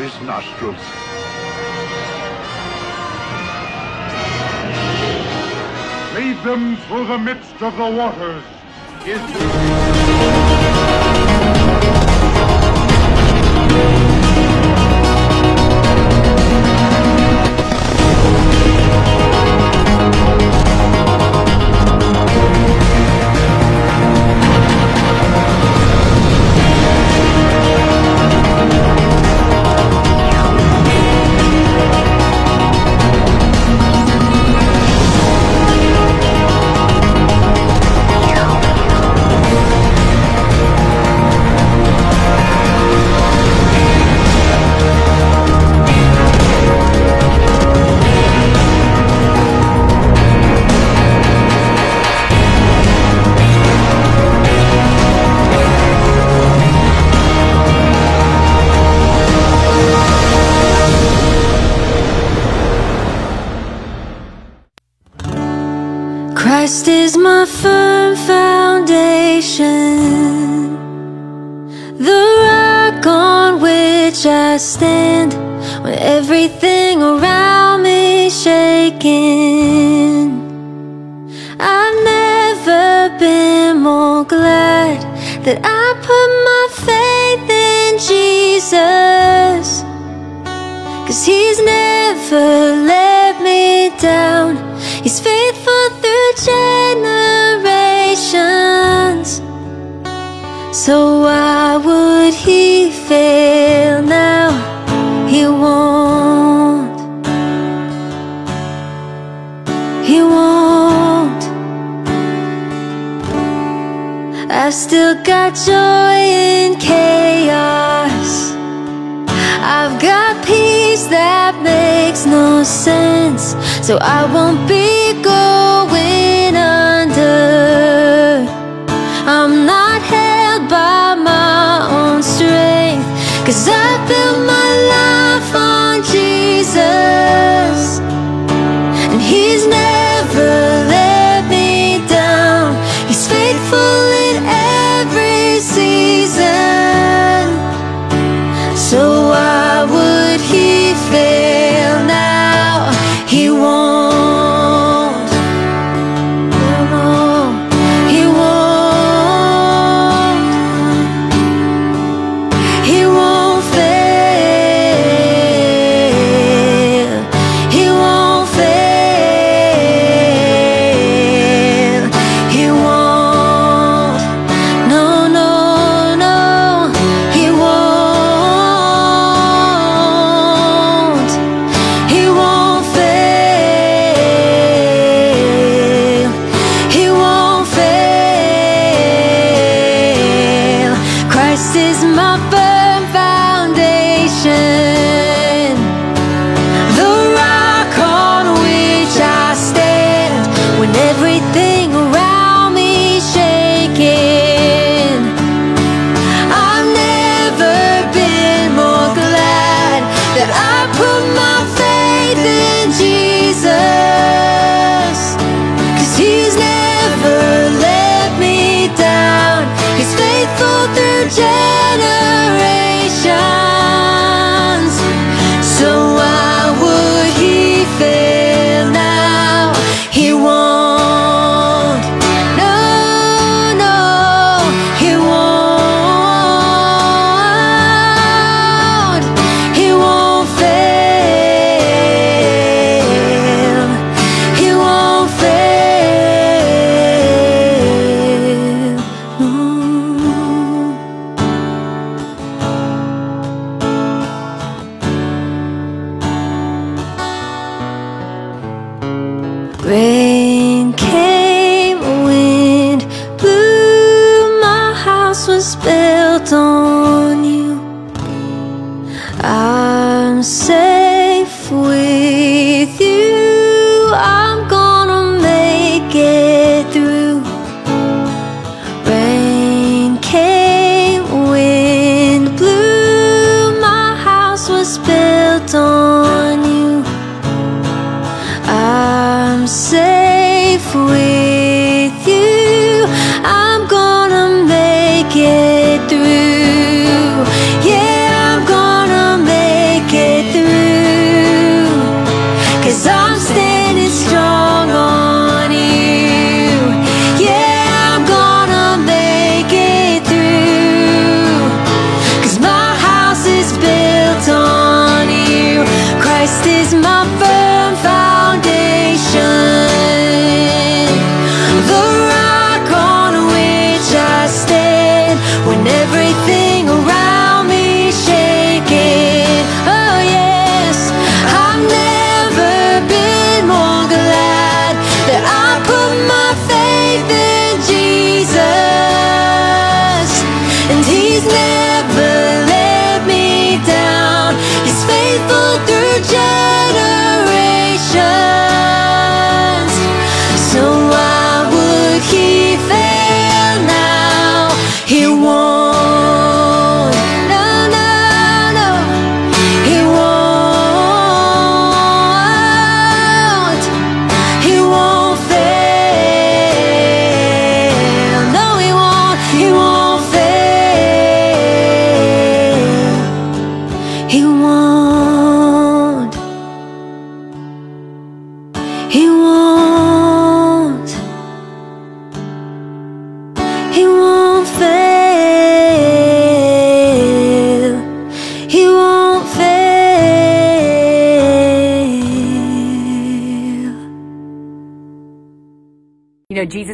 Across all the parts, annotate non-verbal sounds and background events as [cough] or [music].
his nostrils. Lead them through the midst of the waters. Christ is my firm foundation, the rock on which I stand when everything around me shaking. I've never been more glad that I put my faith in Jesus. Cause he's never let me down. He's faithful generations. So why would he fail now? He won't. He won't. I've still got joy in chaos. I've got peace that makes no sense, so I won't be going under. I'm not held by my own strength, cause I built my life on Jesus, and He's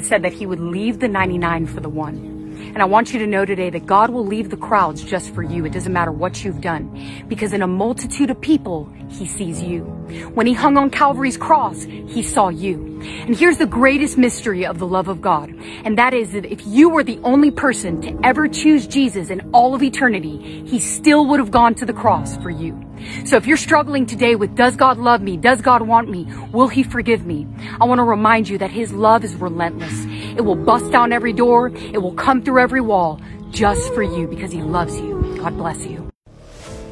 said that he would leave the 99 for the one. And I want you to know today that God will leave the crowds just for you. It doesn't matter what you've done. Because in a multitude of people, he sees you. When he hung on Calvary's cross, he saw you. And here's the greatest mystery of the love of God. And that is that if you were the only person to ever choose Jesus in all of eternity, he still would have gone to the cross for you. So if you're struggling today with, does God love me? Does God want me? Will he forgive me? I want to remind you that his love is relentless. It will bust down every door. It will come through every wall just for you because he loves you. God bless you.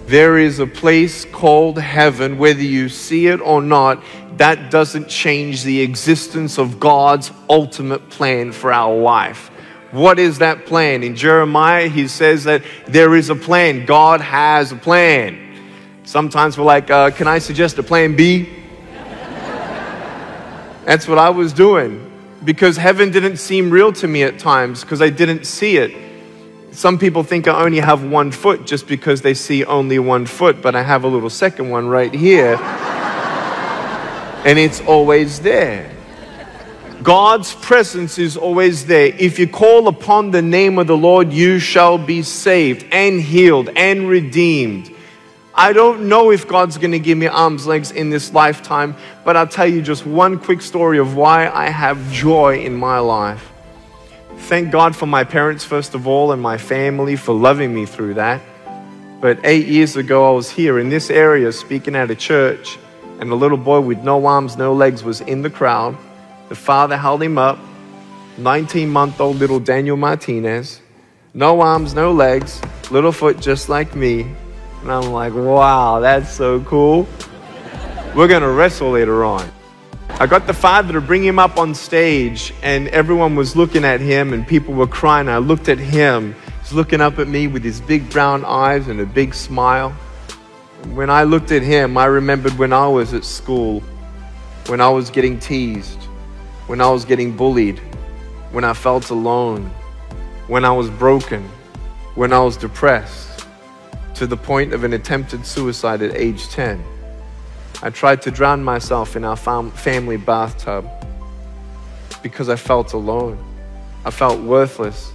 There is a place called heaven, whether you see it or not, that doesn't change the existence of God's ultimate plan for our life. What is that plan? In Jeremiah, he says that there is a plan. God has a plan. Sometimes we're like, uh, can I suggest a plan B? That's what I was doing because heaven didn't seem real to me at times because I didn't see it. Some people think I only have one foot just because they see only one foot, but I have a little second one right here. and it's always there. God's presence is always there. If you call upon the name of the Lord, you shall be saved and healed and redeemed. I don't know if God's going to give me arms, legs in this lifetime, but I'll tell you just one quick story of why I have joy in my life. Thank God for my parents, first of all, and my family for loving me through that. But eight years ago, I was here in this area speaking at a church, and a little boy with no arms, no legs was in the crowd. The father held him up, 19 month old little Daniel Martinez, no arms, no legs, little foot just like me and I'm like, wow, that's so cool. We're going to wrestle later on. I got the father to bring him up on stage, and everyone was looking at him, and people were crying. I looked at him. He's looking up at me with his big brown eyes and a big smile. When I looked at him, I remembered when I was at school, when I was getting teased, when I was getting bullied, when I felt alone, when I was broken, when I was depressed to the point of an attempted suicide at age 10. I tried to drown myself in our fam- family bathtub because I felt alone. I felt worthless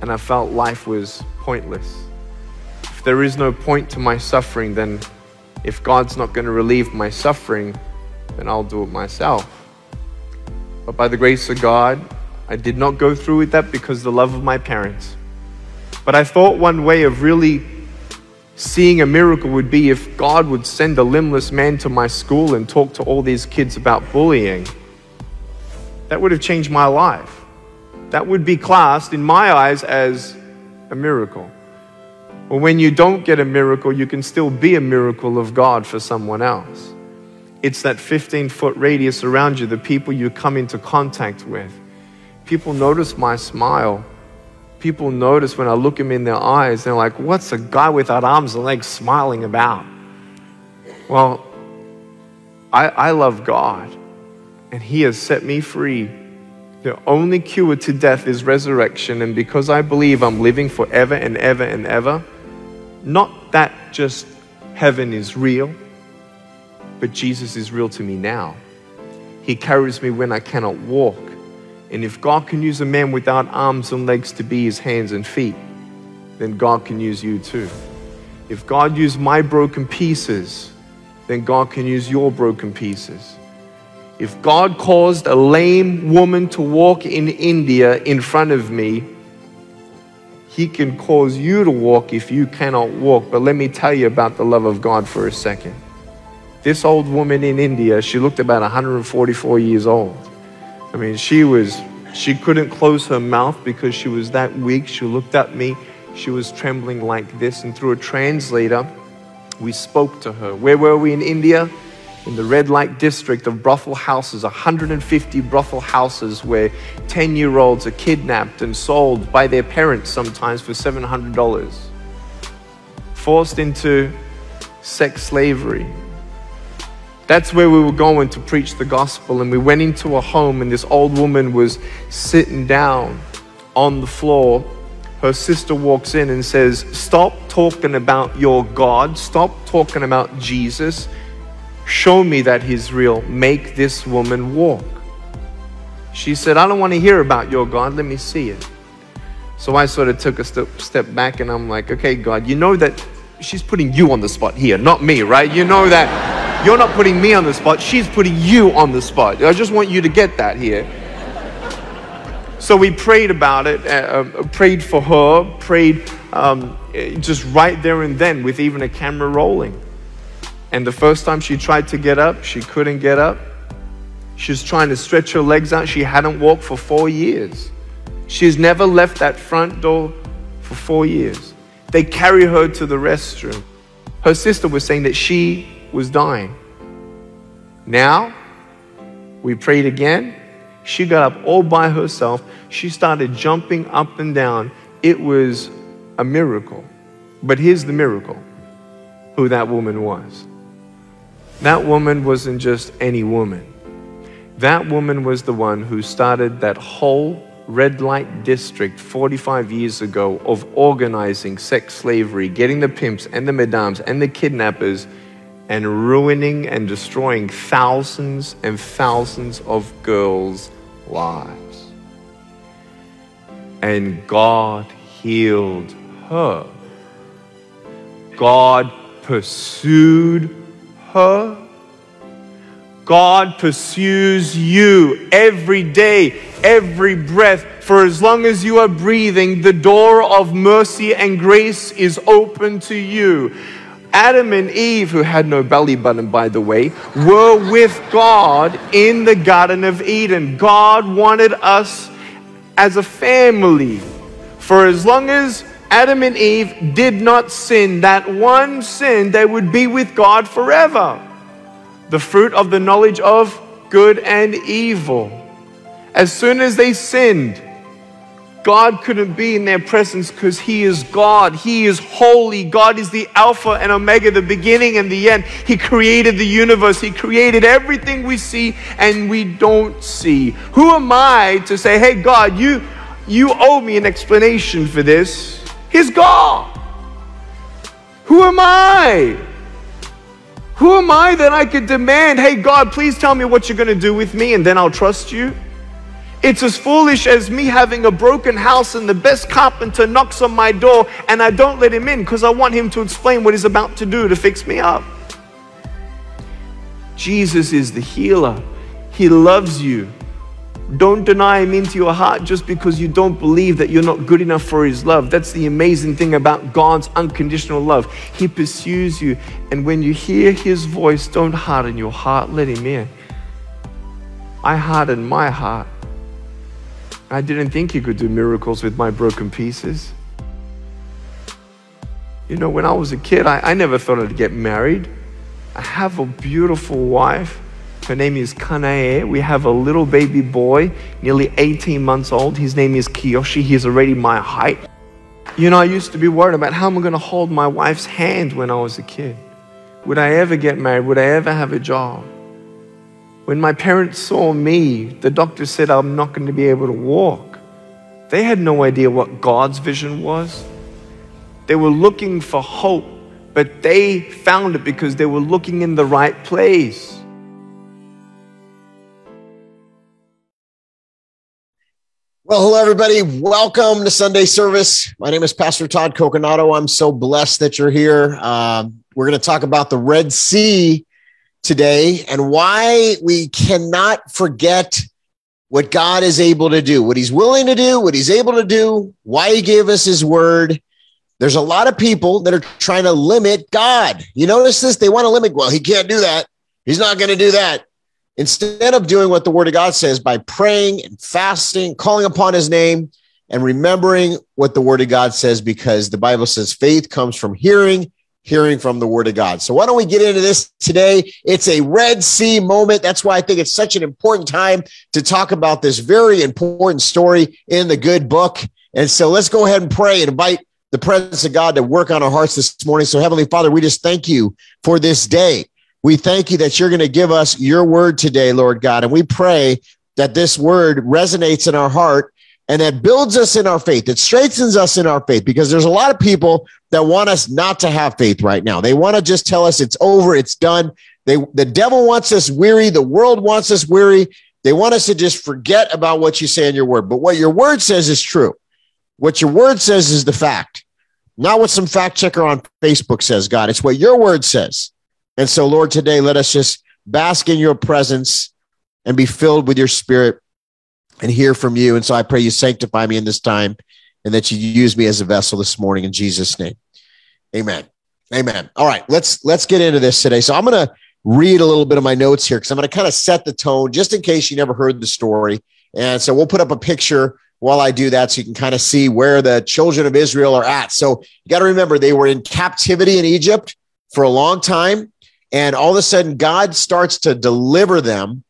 and I felt life was pointless. If there is no point to my suffering, then if God's not going to relieve my suffering, then I'll do it myself. But by the grace of God, I did not go through with that because the love of my parents. But I thought one way of really seeing a miracle would be if God would send a limbless man to my school and talk to all these kids about bullying. That would have changed my life. That would be classed in my eyes as a miracle. Well, when you don't get a miracle, you can still be a miracle of God for someone else. It's that 15 foot radius around you, the people you come into contact with. People notice my smile people notice when I look them in their eyes, they're like, what's a guy without arms and legs smiling about? Well, I, I love God, and He has set me free. The only cure to death is resurrection, and because I believe I'm living forever and ever and ever, not that just heaven is real, but Jesus is real to me now. He carries me when I cannot walk. And if God can use a man without arms and legs to be his hands and feet, then God can use you too. If God used my broken pieces, then God can use your broken pieces. If God caused a lame woman to walk in India in front of me, He can cause you to walk if you cannot walk. But let me tell you about the love of God for a second. This old woman in India, she looked about 144 years old. I mean, she was, she couldn't close her mouth because she was that weak. She looked at me. She was trembling like this. And through a translator, we spoke to her. Where were we in India? In the red light district of brothel houses, 150 brothel houses where 10 year olds are kidnapped and sold by their parents sometimes for $700. Forced into sex slavery. That's where we were going to preach the gospel. And we went into a home, and this old woman was sitting down on the floor. Her sister walks in and says, Stop talking about your God. Stop talking about Jesus. Show me that He's real. Make this woman walk. She said, I don't want to hear about your God. Let me see it. So I sort of took a step, back and I'm like, okay, God, you know that she's putting you on the spot here, not me, right? You know that you're not putting me on the spot. She's putting you on the spot. I just want you to get that here. So we prayed about it, uh, uh, prayed for her, prayed um, just right there and then with even a camera rolling. And the first time she tried to get up, she couldn't get up. She was trying to stretch her legs out. She hadn't walked for four years. She's never left that front door for four years. They carry her to the restroom. Her sister was saying that she was dying. Now, we prayed again. She got up all by herself. She started jumping up and down. It was a miracle. But here's the miracle who that woman was. That woman wasn't just any woman. That woman was the one who started that whole red light district 45 years ago of organizing sex slavery, getting the pimps and the madams and the kidnappers, and ruining and destroying thousands and thousands of girls' lives. And God healed her. God pursued her. God pursues you every day, every breath. For as long as you are breathing, the door of mercy and grace is open to you. Adam and Eve, who had no belly button, by the way, were with God in the Garden of Eden. God wanted us as a family. For as long as Adam and Eve did not sin, that one sin, they would be with God forever the fruit of the knowledge of good and evil. As soon as they sinned, God couldn't be in their presence because He is God. He is holy. God is the Alpha and Omega, the beginning and the end. He created the universe. He created everything we see and we don't see. Who am I to say, hey, God, you, you owe me an explanation for this? He's God. Who am I? Who am I that I could demand, hey, God, please tell me what you're going to do with me and then I'll trust you? It's as foolish as me having a broken house and the best carpenter knocks on my door and I don't let him in because I want him to explain what he's about to do to fix me up. Jesus is the healer. He loves you. Don't deny him into your heart just because you don't believe that you're not good enough for his love. That's the amazing thing about God's unconditional love. He pursues you. And when you hear his voice, don't harden your heart, let him in. I hardened my heart. I didn't think he could do miracles with my broken pieces. You know, when I was a kid, I, I never thought I'd get married. I have a beautiful wife. Her name is Kanae. We have a little baby boy, nearly 18 months old. His name is Kiyoshi. He's already my height. You know, I used to be worried about how am I going to hold my wife's hand when I was a kid. Would I ever get married? Would I ever have a job? When my parents saw me, the doctor said I'm not going to be able to walk. They had no idea what God's vision was. They were looking for hope, but they found it because they were looking in the right place. Well, hello, everybody. Welcome to Sunday service. My name is Pastor Todd Coconato. I'm so blessed that you're here. Uh, we're going to talk about the Red Sea today and why we cannot forget what God is able to do, what He's willing to do, what He's able to do, why He gave us His word. There's a lot of people that are trying to limit God. You notice this? They want to limit, well, He can't do that. He's not going to do that. Instead of doing what the word of God says by praying and fasting, calling upon his name, and remembering what the word of God says, because the Bible says faith comes from hearing, hearing from the word of God. So why don't we get into this today? It's a Red Sea moment. That's why I think it's such an important time to talk about this very important story in the good book. And so let's go ahead and pray and invite the presence of God to work on our hearts this morning. So Heavenly Father, we just thank you for this day. We thank you that you're going to give us your word today, Lord God. And we pray that this word resonates in our heart and that builds us in our faith. It strengthens us in our faith because there's a lot of people that want us not to have faith right now. They want to just tell us it's over, it's done. They, the devil wants us weary. The world wants us weary. They want us to just forget about what you say in your word. But what your word says is true. What your word says is the fact, not what some fact checker on Facebook says, God. It's what your word says. And so, Lord, today, let us just bask in your presence and be filled with your spirit and hear from you. And so I pray you sanctify me in this time and that you use me as a vessel this morning in Jesus' name. Amen. Amen. All right, let's let's get into this today. So I'm going to read a little bit of my notes here because I'm going to kind of set the tone just in case you never heard the story. And so we'll put up a picture while I do that so you can kind of see where the children of Israel are at. So you got to remember they were in captivity in Egypt for a long time and all of a sudden God starts to deliver them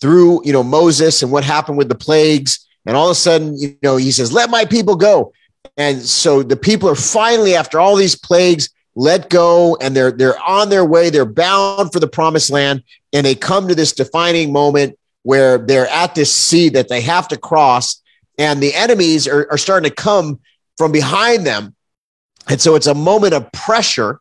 through, you know, Moses and what happened with the plagues. And all of a sudden, you know, he says, "Let my people go." And so the people are finally after all these plagues let go and they're they're on their way. They're bound for the promised land. And they come to this defining moment where they're at this sea that they have to cross. And the enemies are, are starting to come from behind them. And so it's a moment of pressure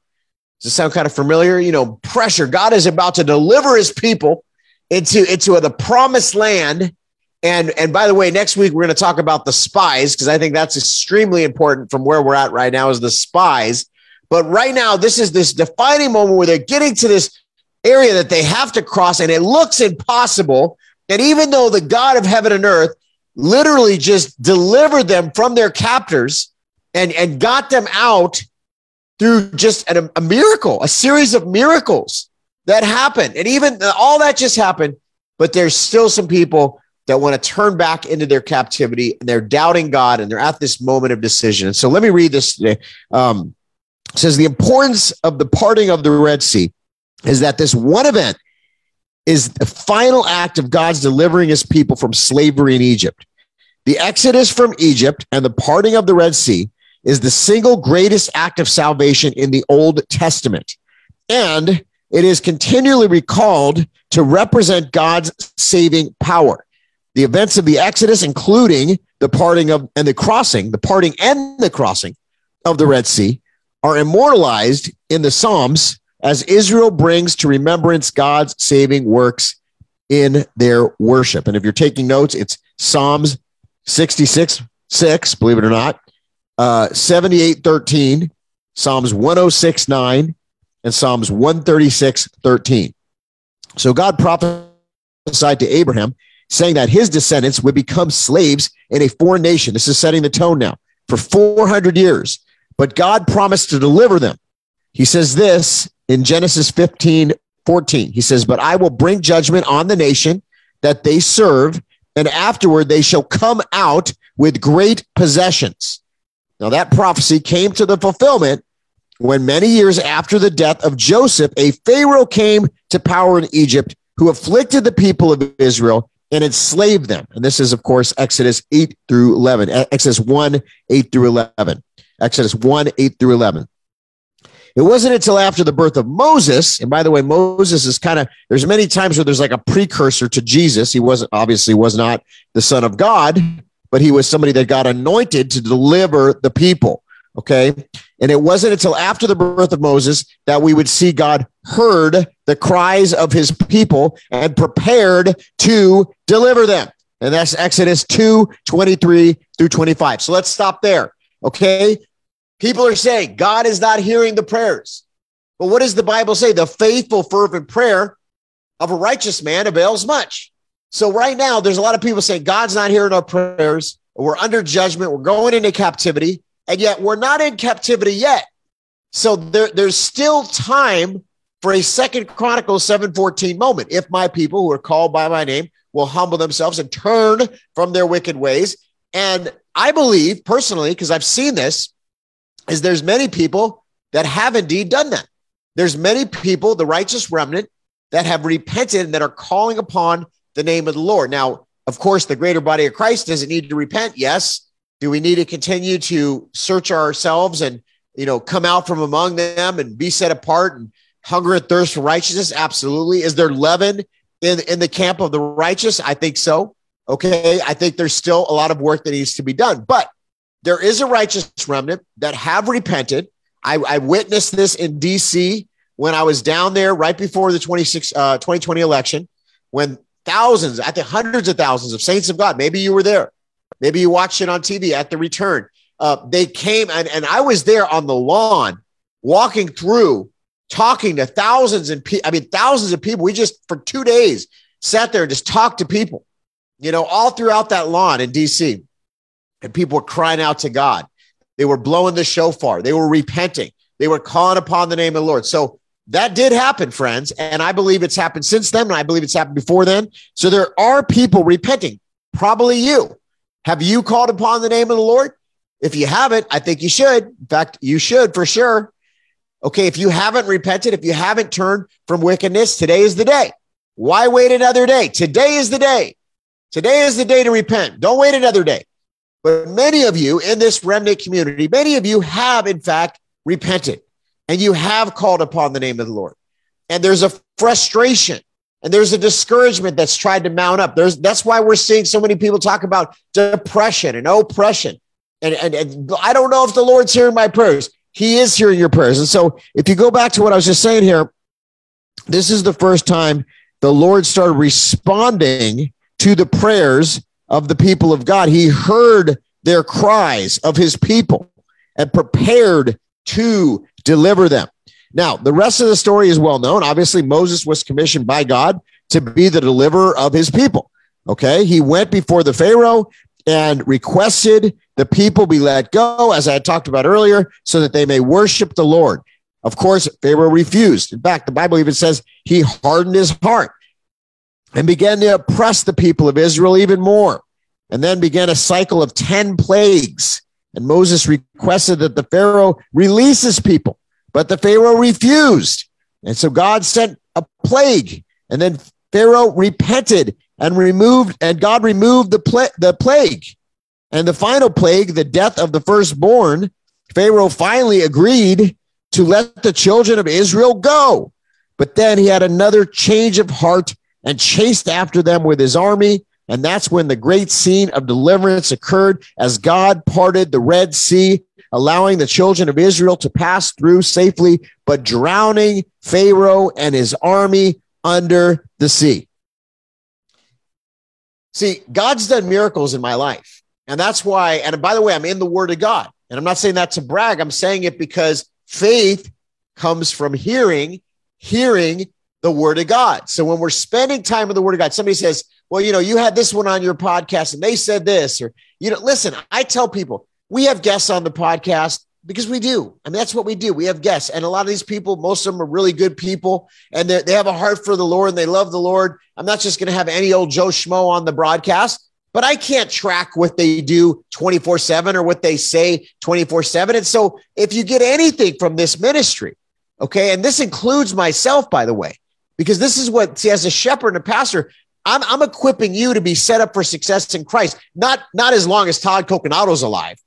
does it sound kind of familiar? You know pressure. God is about to deliver his people into into the promised land. And and by the way next week we're going to talk about the spies because i think that's extremely important from where we're at right now is the spies. But right now, this is this defining moment where they're getting to this area that they have to cross, and it looks impossible. And even though the God of heaven and earth literally just delivered them from their captors and, and got them out through just a, a miracle, a series of miracles that happened. And even all that just happened, but there's still some people that want to turn back into their captivity and they're doubting God and they're at this moment of decision. So let me read this today. Um, says the importance of the parting of the Red Sea is that this one event is the final act of God's delivering his people from slavery in Egypt. The exodus from Egypt and the parting of the Red Sea is the single greatest act of salvation in the Old Testament. And it is continually recalled to represent God's saving power. The events of the Exodus, including the parting of and the crossing, the parting and the crossing of the Red Sea, are immortalized in the Psalms as Israel brings to remembrance God's saving works in their worship. And if you're taking notes, it's Psalms 66, 6, believe it or not, uh, 78, 13, Psalms 106, 9, and Psalms 136, 13. So God prophesied to Abraham, saying that his descendants would become slaves in a foreign nation. This is setting the tone now for 400 years but God promised to deliver them. He says this in Genesis 15, 14. He says, But I will bring judgment on the nation that they serve, and afterward they shall come out with great possessions. Now, that prophecy came to the fulfillment when many years after the death of Joseph, a Pharaoh came to power in Egypt who afflicted the people of Israel and enslaved them. And this is, of course, Exodus 8 through 11, Exodus 1, 8 through 11. Exodus 1 8 through 11. It wasn't until after the birth of Moses, and by the way, Moses is kind of there's many times where there's like a precursor to Jesus. He wasn't obviously was not the son of God, but he was somebody that got anointed to deliver the people. Okay. And it wasn't until after the birth of Moses that we would see God heard the cries of his people and prepared to deliver them. And that's Exodus 2 23 through 25. So let's stop there. Okay. People are saying God is not hearing the prayers. But what does the Bible say? The faithful, fervent prayer of a righteous man avails much. So right now, there's a lot of people saying God's not hearing our prayers. We're under judgment. We're going into captivity, and yet we're not in captivity yet. So there, there's still time for a second Chronicles 7:14 moment. If my people who are called by my name will humble themselves and turn from their wicked ways. And I believe personally, because I've seen this, is there's many people that have indeed done that. There's many people, the righteous remnant, that have repented and that are calling upon the name of the Lord. Now, of course, the greater body of Christ doesn't need to repent. Yes. Do we need to continue to search ourselves and, you know, come out from among them and be set apart and hunger and thirst for righteousness? Absolutely. Is there leaven in, in the camp of the righteous? I think so. Okay. I think there's still a lot of work that needs to be done, but there is a righteous remnant that have repented. I, I witnessed this in DC when I was down there right before the 26, uh, 2020 election when thousands, I think hundreds of thousands of saints of God. Maybe you were there. Maybe you watched it on TV at the return. Uh, they came and, and I was there on the lawn walking through, talking to thousands and pe- I mean, thousands of people. We just, for two days, sat there and just talked to people, you know, all throughout that lawn in DC. And people were crying out to God. They were blowing the shofar. They were repenting. They were calling upon the name of the Lord. So that did happen, friends. And I believe it's happened since then. And I believe it's happened before then. So there are people repenting, probably you. Have you called upon the name of the Lord? If you haven't, I think you should. In fact, you should for sure. Okay, if you haven't repented, if you haven't turned from wickedness, today is the day. Why wait another day? Today is the day. Today is the day to repent. Don't wait another day. But many of you in this remnant community, many of you have, in fact, repented and you have called upon the name of the Lord. And there's a frustration and there's a discouragement that's tried to mount up. There's that's why we're seeing so many people talk about depression and oppression. And, and, and I don't know if the Lord's hearing my prayers. He is hearing your prayers. And so if you go back to what I was just saying here, this is the first time the Lord started responding to the prayers of the people of God. He heard their cries of his people and prepared to deliver them. Now, the rest of the story is well known. Obviously, Moses was commissioned by God to be the deliverer of his people. Okay. He went before the Pharaoh and requested the people be let go, as I talked about earlier, so that they may worship the Lord. Of course, Pharaoh refused. In fact, the Bible even says he hardened his heart and began to oppress the people of Israel even more. And then began a cycle of 10 plagues. And Moses requested that the Pharaoh release his people. But the Pharaoh refused. And so God sent a plague. And then Pharaoh repented and removed, and God removed the, the plague. And the final plague, the death of the firstborn, Pharaoh finally agreed to let the children of Israel go. But then he had another change of heart and chased after them with his army. And that's when the great scene of deliverance occurred as God parted the Red Sea allowing the children of Israel to pass through safely, but drowning Pharaoh and his army under the sea. See, God's done miracles in my life. And that's why, and by the way, I'm in the word of God. And I'm not saying that to brag. I'm saying it because faith comes from hearing, hearing the word of God. So when we're spending time with the word of God, somebody says, well, you know, you had this one on your podcast and they said this, or, you know, listen, I tell people we have guests on the podcast because we do. I mean, that's what we do. We have guests. And a lot of these people, most of them are really good people and they have a heart for the Lord and they love the Lord. I'm not just going to have any old Joe Schmo on the broadcast, but I can't track what they do 24 7 or what they say 24 7. And so if you get anything from this ministry, okay, and this includes myself, by the way, because this is what, see, as a shepherd and a pastor, I'm, I'm equipping you to be set up for success in Christ, not, not as long as Todd Coconato's alive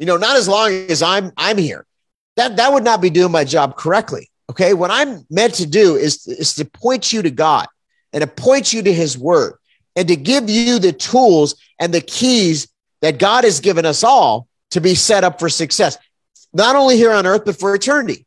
you know, not as long as I'm I'm here. That that would not be doing my job correctly. Okay. What I'm meant to do is, is to point you to God and to point you to his word and to give you the tools and the keys that God has given us all to be set up for success, not only here on earth, but for eternity.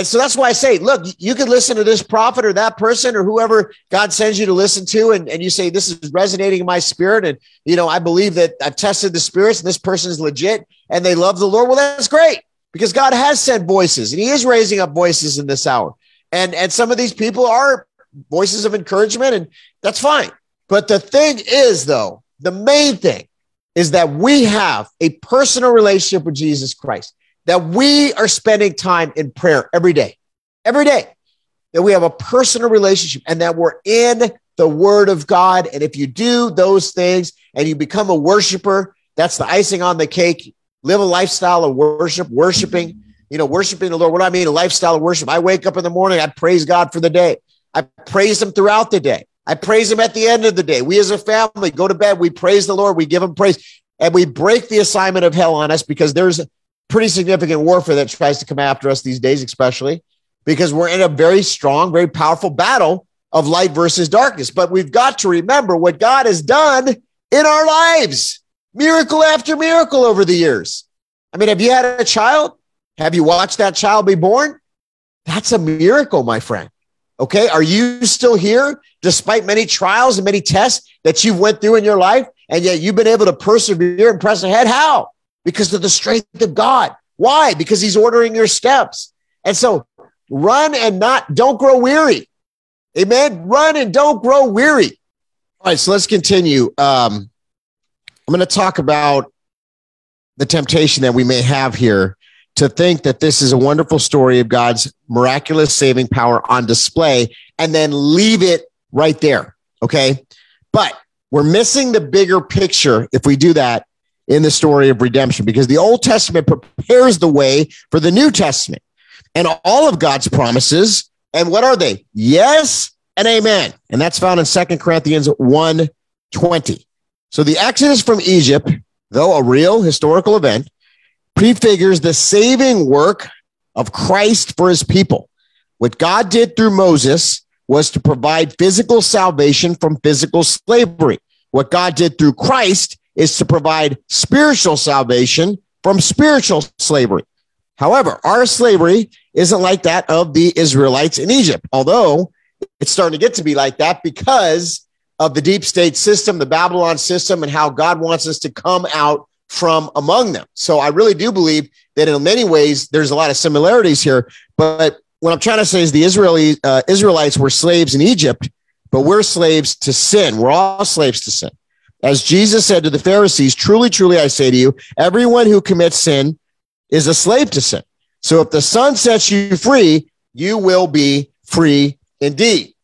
And so that's why I say, look, you can listen to this prophet or that person or whoever God sends you to listen to. And, and you say, this is resonating in my spirit. And, you know, I believe that I've tested the spirits and this person is legit and they love the Lord. Well, that's great because God has sent voices and he is raising up voices in this hour. And, and some of these people are voices of encouragement and that's fine. But the thing is, though, the main thing is that we have a personal relationship with Jesus Christ that we are spending time in prayer every day, every day, that we have a personal relationship and that we're in the word of God. And if you do those things and you become a worshiper, that's the icing on the cake. Live a lifestyle of worship, worshiping, you know, worshiping the Lord. What do I mean? A lifestyle of worship. I wake up in the morning, I praise God for the day. I praise him throughout the day. I praise him at the end of the day. We as a family go to bed, we praise the Lord, we give him praise, and we break the assignment of hell on us because there's pretty significant warfare that tries to come after us these days, especially because we're in a very strong, very powerful battle of light versus darkness. But we've got to remember what God has done in our lives, miracle after miracle over the years. I mean, have you had a child? Have you watched that child be born? That's a miracle, my friend. Okay. Are you still here despite many trials and many tests that you've went through in your life? And yet you've been able to persevere and press ahead. How? Because of the strength of God. Why? Because he's ordering your steps. And so run and not, don't grow weary. Amen. Run and don't grow weary. All right. So let's continue. Um, I'm going to talk about the temptation that we may have here to think that this is a wonderful story of God's miraculous saving power on display and then leave it right there. Okay. But we're missing the bigger picture if we do that in the story of redemption because the Old Testament prepares the way for the New Testament and all of God's promises. And what are they? Yes and amen. And that's found in Second Corinthians 1 20. So the Exodus from Egypt, though a real historical event, prefigures the saving work of Christ for his people. What God did through Moses was to provide physical salvation from physical slavery. What God did through Christ is to provide spiritual salvation from spiritual slavery. However, our slavery isn't like that of the Israelites in Egypt, although it's starting to get to be like that because of the deep state system, the Babylon system, and how God wants us to come out from among them. So I really do believe that in many ways there's a lot of similarities here. But what I'm trying to say is the Israeli uh, Israelites were slaves in Egypt, but we're slaves to sin. We're all slaves to sin. As Jesus said to the Pharisees, truly, truly, I say to you, everyone who commits sin is a slave to sin. So if the Son sets you free, you will be free indeed.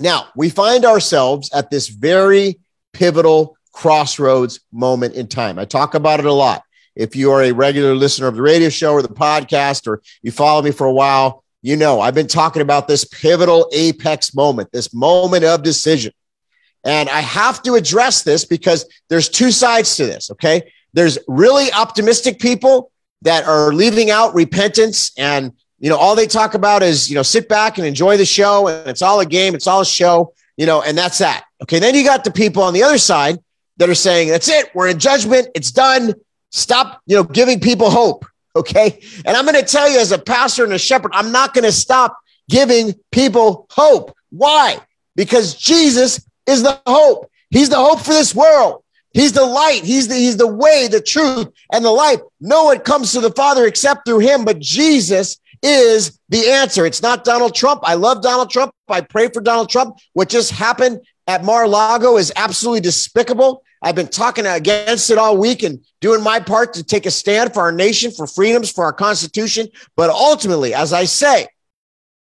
Now, we find ourselves at this very pivotal crossroads moment in time. I talk about it a lot. If you are a regular listener of the radio show or the podcast, or you follow me for a while, you know I've been talking about this pivotal apex moment, this moment of decision. And I have to address this because there's two sides to this, okay? There's really optimistic people that are leaving out repentance and you know all they talk about is you know sit back and enjoy the show and it's all a game it's all a show you know and that's that okay then you got the people on the other side that are saying, that's it. We're in judgment. It's done. Stop, you know, giving people hope. [laughs] Okay. And I'm going to tell you as a pastor and a shepherd, I'm not going to stop giving people hope. Why? Because Jesus is the hope. He's the hope for this world. He's the light. He's the, he's the way, the truth, and the life. No one comes to the Father except through him, but Jesus is the answer. It's not Donald Trump. I love Donald Trump. I pray for Donald Trump. What just happened at Mar-a-Lago is absolutely despicable. I've been talking against it all week and doing my part to take a stand for our nation, for freedoms, for our Constitution. But ultimately, as I say,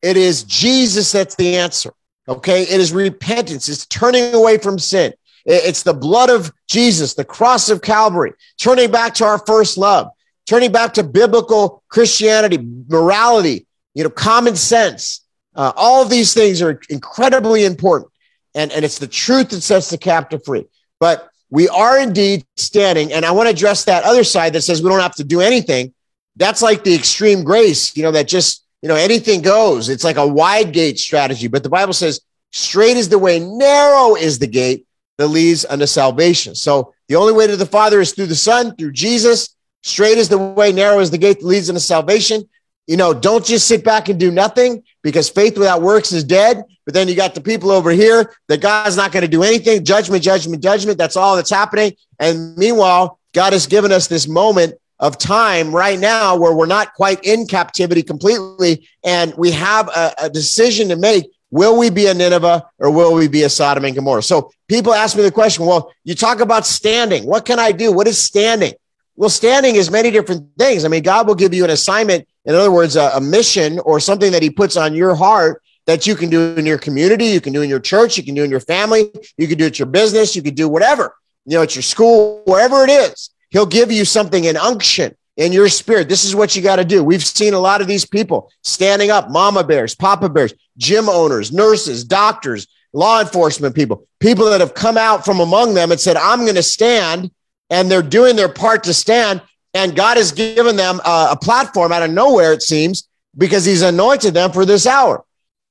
it is Jesus that's the answer. Okay. It is repentance. It's turning away from sin. It's the blood of Jesus, the cross of Calvary, turning back to our first love, turning back to biblical Christianity, morality, you know, common sense. Uh, all of these things are incredibly important. And, and it's the truth that sets the captive free. But we are indeed standing. And I want to address that other side that says we don't have to do anything. That's like the extreme grace, you know, that just, you know, anything goes. It's like a wide gate strategy. But the Bible says, straight is the way, narrow is the gate that leads unto salvation. So the only way to the Father is through the Son, through Jesus. Straight is the way, narrow is the gate that leads unto salvation. You know, don't just sit back and do nothing because faith without works is dead. But then you got the people over here that God's not going to do anything. Judgment, judgment, judgment. That's all that's happening. And meanwhile, God has given us this moment of time right now where we're not quite in captivity completely. And we have a, a decision to make. Will we be a Nineveh or will we be a Sodom and Gomorrah? So people ask me the question, well, you talk about standing. What can I do? What is standing? Well, standing is many different things. I mean, God will give you an assignment. In other words, a, a mission or something that he puts on your heart that you can do in your community, you can do in your church, you can do in your family, you can do at your business, you can do whatever, you know, at your school, wherever it is. He'll give you something, an unction in your spirit. This is what you got to do. We've seen a lot of these people standing up, mama bears, papa bears, gym owners, nurses, doctors, law enforcement people, people that have come out from among them and said, I'm going to stand. And they're doing their part to stand. And God has given them a, a platform out of nowhere, it seems, because he's anointed them for this hour.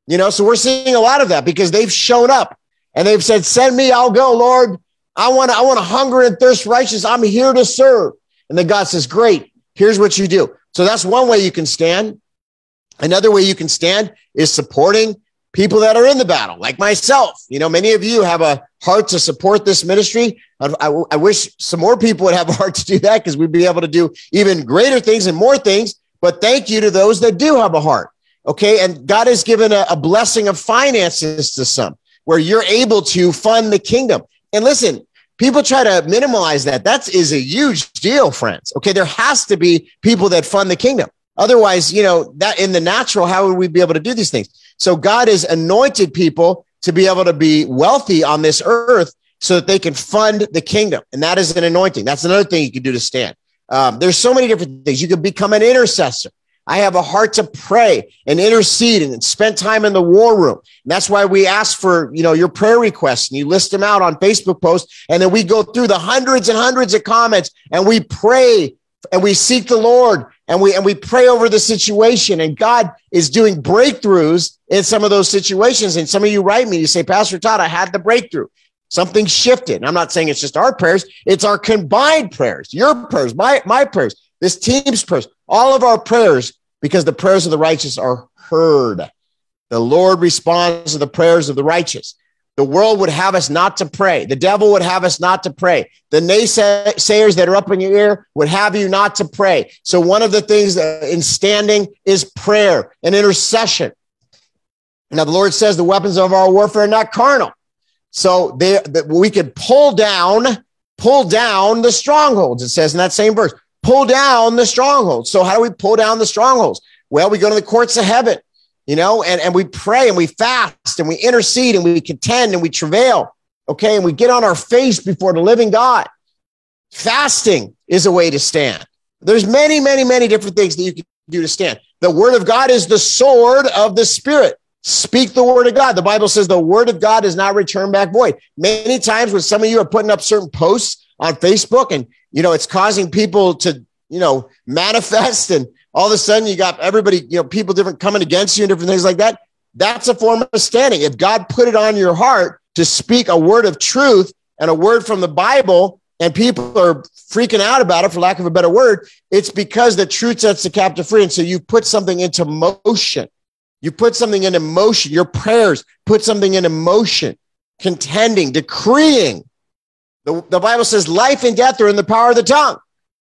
You know, so we're seeing a lot of that because they've shown up and they've said, send me, I'll go, Lord. I want to, I want to hunger and thirst righteous. I'm here to serve. And then God says, great, here's what you do. So that's one way you can stand. Another way you can stand is supporting people that are in the battle, like myself. You know, many of you have a heart to support this ministry. I, I, I wish some more people would have a heart to do that because we'd be able to do even greater things and more things. But thank you to those that do have a heart. Okay. And God has given a, a blessing of finances to some where you're able to fund the kingdom. And listen, people try to minimize that. That is a huge deal, friends. Okay. There has to be people that fund the kingdom. Otherwise, you know, that in the natural, how would we be able to do these things? So God has anointed people to be able to be wealthy on this earth so that they can fund the kingdom. And that is an anointing. That's another thing you can do to stand. Um, there's so many different things. You can become an intercessor. I have a heart to pray and intercede and spend time in the war room. And that's why we ask for, you know, your prayer requests and you list them out on Facebook posts. And then we go through the hundreds and hundreds of comments and we pray and we seek the Lord and we and we pray over the situation. And God is doing breakthroughs in some of those situations. And some of you write me you say Pastor Todd I had the breakthrough. Something shifted. And I'm not saying it's just our prayers. It's our combined prayers your prayers my my prayers this team's prayers all of our prayers because the prayers of the righteous are heard the Lord responds to the prayers of the righteous the world would have us not to pray. The devil would have us not to pray. The naysayers that are up in your ear would have you not to pray. So one of the things in standing is prayer and intercession. Now the Lord says the weapons of our warfare are not carnal. So they, that we could pull down, pull down the strongholds. It says in that same verse, pull down the strongholds. So how do we pull down the strongholds? Well, we go to the courts of heaven you know, and, and we pray and we fast and we intercede and we contend and we travail. Okay. And we get on our face before the living God. Fasting is a way to stand. There's many, many, many different things that you can do to stand. The word of God is the sword of the spirit. Speak the word of God. The Bible says the word of God does not return back void. Many times when some of you are putting up certain posts on Facebook and, you know, it's causing people to, you know, manifest and all of a sudden you got everybody, you know, people different coming against you and different things like that. That's a form of standing. If God put it on your heart to speak a word of truth and a word from the Bible, and people are freaking out about it, for lack of a better word, it's because the truth sets the captive free. And so you put something into motion. You put something into motion. Your prayers put something into motion, contending, decreeing. The, the Bible says life and death are in the power of the tongue.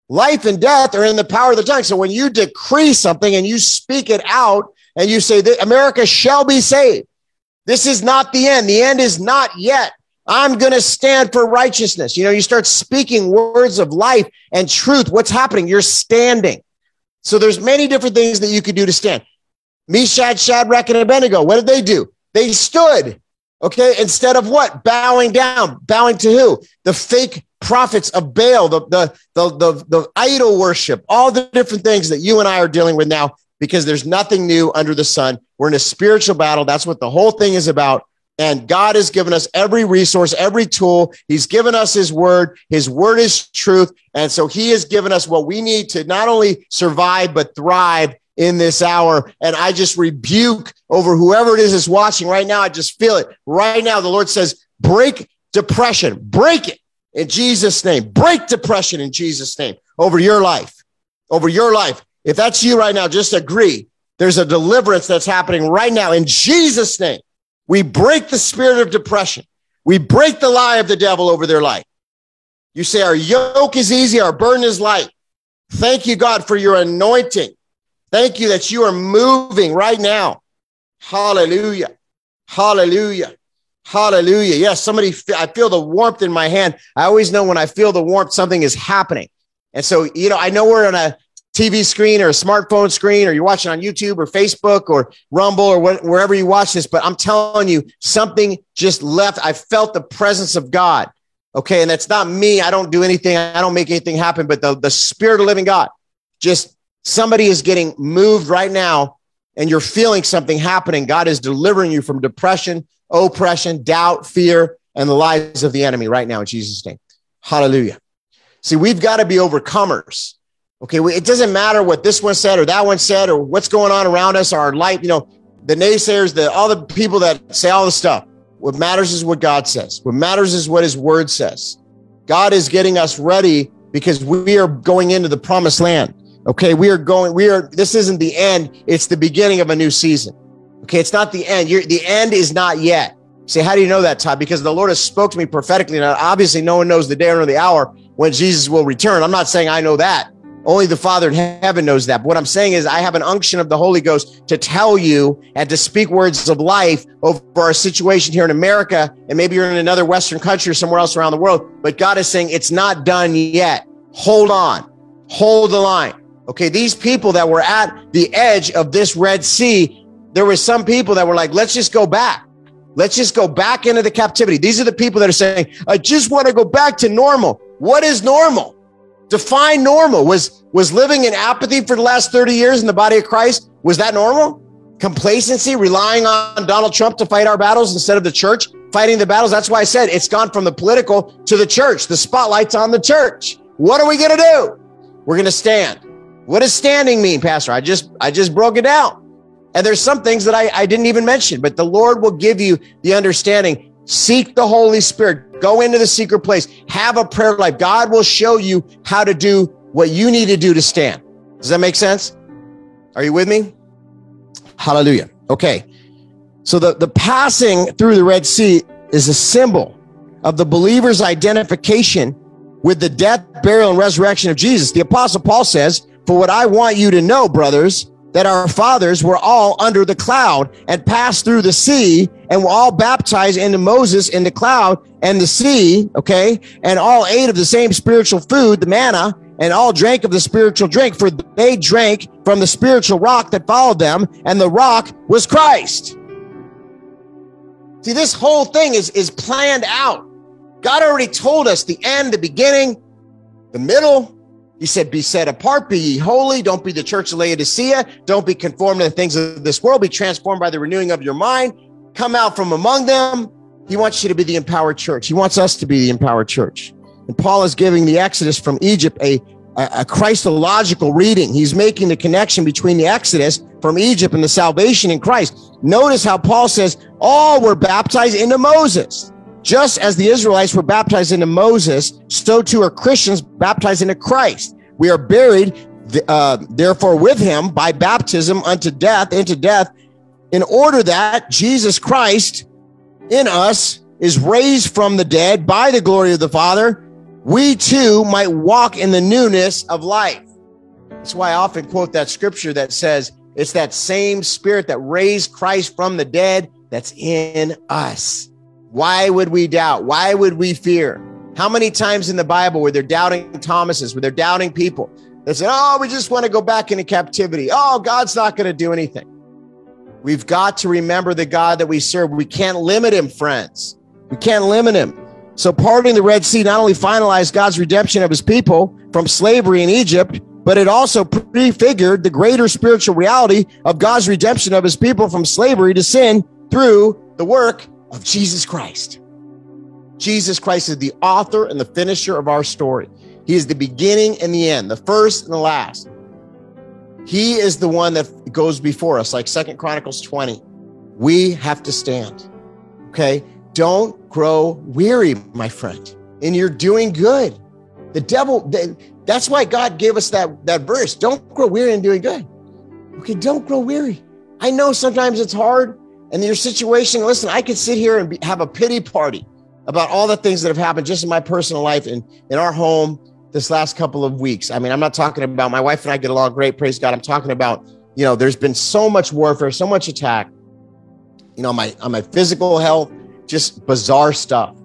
Life and death are in the power of the tongue. So when you decree something and you speak it out and you say that America shall be saved, this is not the end. The end is not yet. I'm going to stand for righteousness. You know, you start speaking words of life and truth. What's happening? You're standing. So there's many different things that you could do to stand. Meshach, Shadrach, and Abednego, what did they do? They stood. Okay. Instead of what? Bowing down. Bowing to who? The fake prophets of Baal, the, the, the, the, the idol worship, all the different things that you and I are dealing with now, because there's nothing new under the sun. We're in a spiritual battle. That's what the whole thing is about. And God has given us every resource, every tool. He's given us his word. His word is truth. And so he has given us what we need to not only survive, but thrive in this hour. And I just rebuke over whoever it is that's watching right now. I just feel it right now. The Lord says, break depression, break it in Jesus' name. Break depression in Jesus' name over your life, over your life. If that's you right now, just agree. There's a deliverance that's happening right now in Jesus' name. We break the spirit of depression. We break the lie of the devil over their life. You say, Our yoke is easy, our burden is light. Thank you, God, for your anointing. Thank you that you are moving right now. Hallelujah. Hallelujah. Hallelujah. Yes, somebody, I feel the warmth in my hand. I always know when I feel the warmth, something is happening. And so, you know, I know we're on a TV screen or a smartphone screen, or you're watching on YouTube or Facebook or Rumble or wh- wherever you watch this, but I'm telling you, something just left. I felt the presence of God. Okay. And that's not me. I don't do anything. I don't make anything happen, but the, the spirit of living God, just somebody is getting moved right now and you're feeling something happening. God is delivering you from depression, oppression, doubt, fear, and the lies of the enemy right now in Jesus' name. Hallelujah. See, we've got to be overcomers. Okay. It doesn't matter what this one said or that one said or what's going on around us, our life, you know, the naysayers, the all the people that say all the stuff. What matters is what God says. What matters is what his word says. God is getting us ready because we are going into the promised land. Okay, we are going, we are, this isn't the end, it's the beginning of a new season. Okay, it's not the end. You're, the end is not yet. Say, how do you know that, Todd? Because the Lord has spoke to me prophetically. Now, obviously, no one knows the day or the hour when Jesus will return. I'm not saying I know that. Only the Father in heaven knows that. But what I'm saying is, I have an unction of the Holy Ghost to tell you and to speak words of life over our situation here in America. And maybe you're in another Western country or somewhere else around the world. But God is saying, it's not done yet. Hold on, hold the line. Okay, these people that were at the edge of this Red Sea, there were some people that were like, let's just go back. Let's just go back into the captivity. These are the people that are saying, I just want to go back to normal. What is normal? Define normal. Was, was living in apathy for the last 30 years in the body of Christ? Was that normal? Complacency, relying on Donald Trump to fight our battles instead of the church fighting the battles. That's why I said it's gone from the political to the church. The spotlight's on the church. What are we going to do? We're going to stand. What does standing mean, Pastor? I just, I just broke it down. And there's some things that I, I didn't even mention, but the Lord will give you the understanding. Seek the Holy Spirit. Go into the secret place. Have a prayer life. God will show you how to do what you need to do to stand. Does that make sense? Are you with me? Hallelujah. Okay. So the, the passing through the Red Sea is a symbol of the believer's identification with the death, burial, and resurrection of Jesus. The apostle Paul says, for what I want you to know, brothers, that our fathers were all under the cloud and passed through the sea and were all baptized into Moses in the cloud and the sea. Okay. And all ate of the same spiritual food, the manna, and all drank of the spiritual drink, for they drank from the spiritual rock that followed them, and the rock was Christ. See, this whole thing is, is planned out. God already told us the end, the beginning, the middle, he said, Be set apart, be ye holy. Don't be the church of Laodicea. Don't be conformed to the things of this world. Be transformed by the renewing of your mind. Come out from among them. He wants you to be the empowered church. He wants us to be the empowered church. And Paul is giving the Exodus from Egypt a, a, a Christological reading. He's making the connection between the Exodus from Egypt and the salvation in Christ. Notice how Paul says all were baptized into Moses. Just as the Israelites were baptized into Moses, so too are Christians baptized into Christ. We are buried, uh, therefore, with him by baptism unto death, into death, in order that Jesus Christ in us is raised from the dead by the glory of the Father. We too might walk in the newness of life. That's why I often quote that scripture that says, it's that same spirit that raised Christ from the dead that's in us. Why would we doubt? Why would we fear? How many times in the Bible were there doubting Thomases, were there doubting people that said, Oh, we just want to go back into captivity. Oh, God's not going to do anything. We've got to remember the God that we serve. We can't limit him, friends. We can't limit him. So parting the Red Sea not only finalized God's redemption of his people from slavery in Egypt, but it also prefigured the greater spiritual reality of God's redemption of his people from slavery to sin through the work of Jesus Christ. Jesus Christ is the author and the finisher of our story. He is the beginning and the end, the first and the last. He is the one that goes before us, like Second Chronicles 20. We have to stand. Okay. Don't grow weary, my friend. And you're doing good. The devil, that's why God gave us that, that verse. Don't grow weary in doing good. Okay. Don't grow weary. I know sometimes it's hard and your situation, listen, I could sit here and be, have a pity party about all the things that have happened just in my personal life and in our home this last couple of weeks. I mean, I'm not talking about my wife and I get along great, praise God. I'm talking about, you know, there's been so much warfare, so much attack, you know, my on my physical health, just bizarre stuff.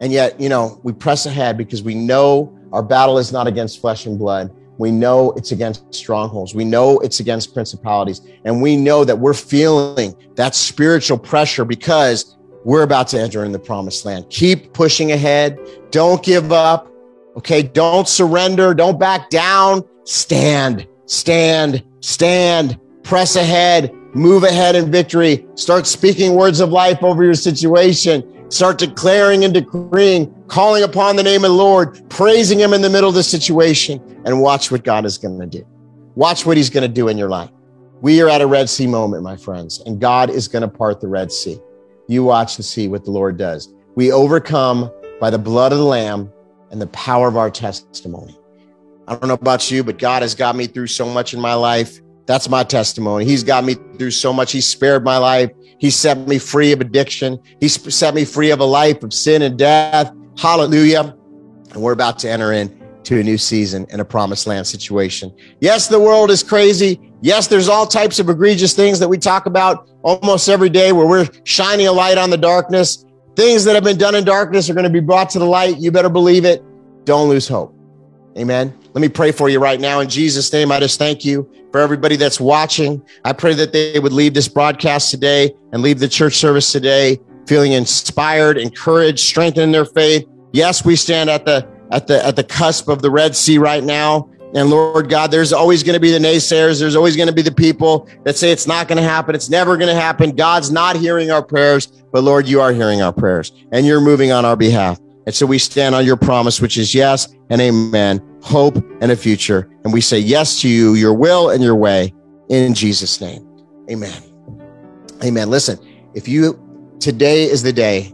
And yet, you know, we press ahead because we know our battle is not against flesh and blood. We know it's against strongholds. We know it's against principalities. And we know that we're feeling that spiritual pressure because we're about to enter in the promised land. Keep pushing ahead. Don't give up. Okay. Don't surrender. Don't back down. Stand, stand, stand, press ahead, move ahead in victory. Start speaking words of life over your situation. Start declaring and decreeing, calling upon the name of the Lord, praising Him in the middle of the situation, and watch what God is going to do. Watch what He's going to do in your life. We are at a Red Sea moment, my friends, and God is going to part the Red Sea. You watch and see what the Lord does. We overcome by the blood of the Lamb and the power of our testimony. I don't know about you, but God has got me through so much in my life. That's my testimony. He's got me through so much. He spared my life. He set me free of addiction. He set me free of a life of sin and death. Hallelujah. And we're about to enter into a new season in a promised land situation. Yes, the world is crazy. Yes, there's all types of egregious things that we talk about almost every day where we're shining a light on the darkness. Things that have been done in darkness are going to be brought to the light. You better believe it. Don't lose hope. Amen. Let me pray for you right now. In Jesus' name, I just thank you for everybody that's watching. I pray that they would leave this broadcast today and leave the church service today feeling inspired, encouraged, strengthened in their faith. Yes, we stand at the at the at the cusp of the Red Sea right now. And Lord God, there's always going to be the naysayers. There's always going to be the people that say it's not going to happen. It's never going to happen. God's not hearing our prayers, but Lord, you are hearing our prayers and you're moving on our behalf. And so we stand on your promise, which is yes and amen, hope and a future. And we say yes to you, your will and your way in Jesus' name. Amen. Amen. Listen, if you, today is the day,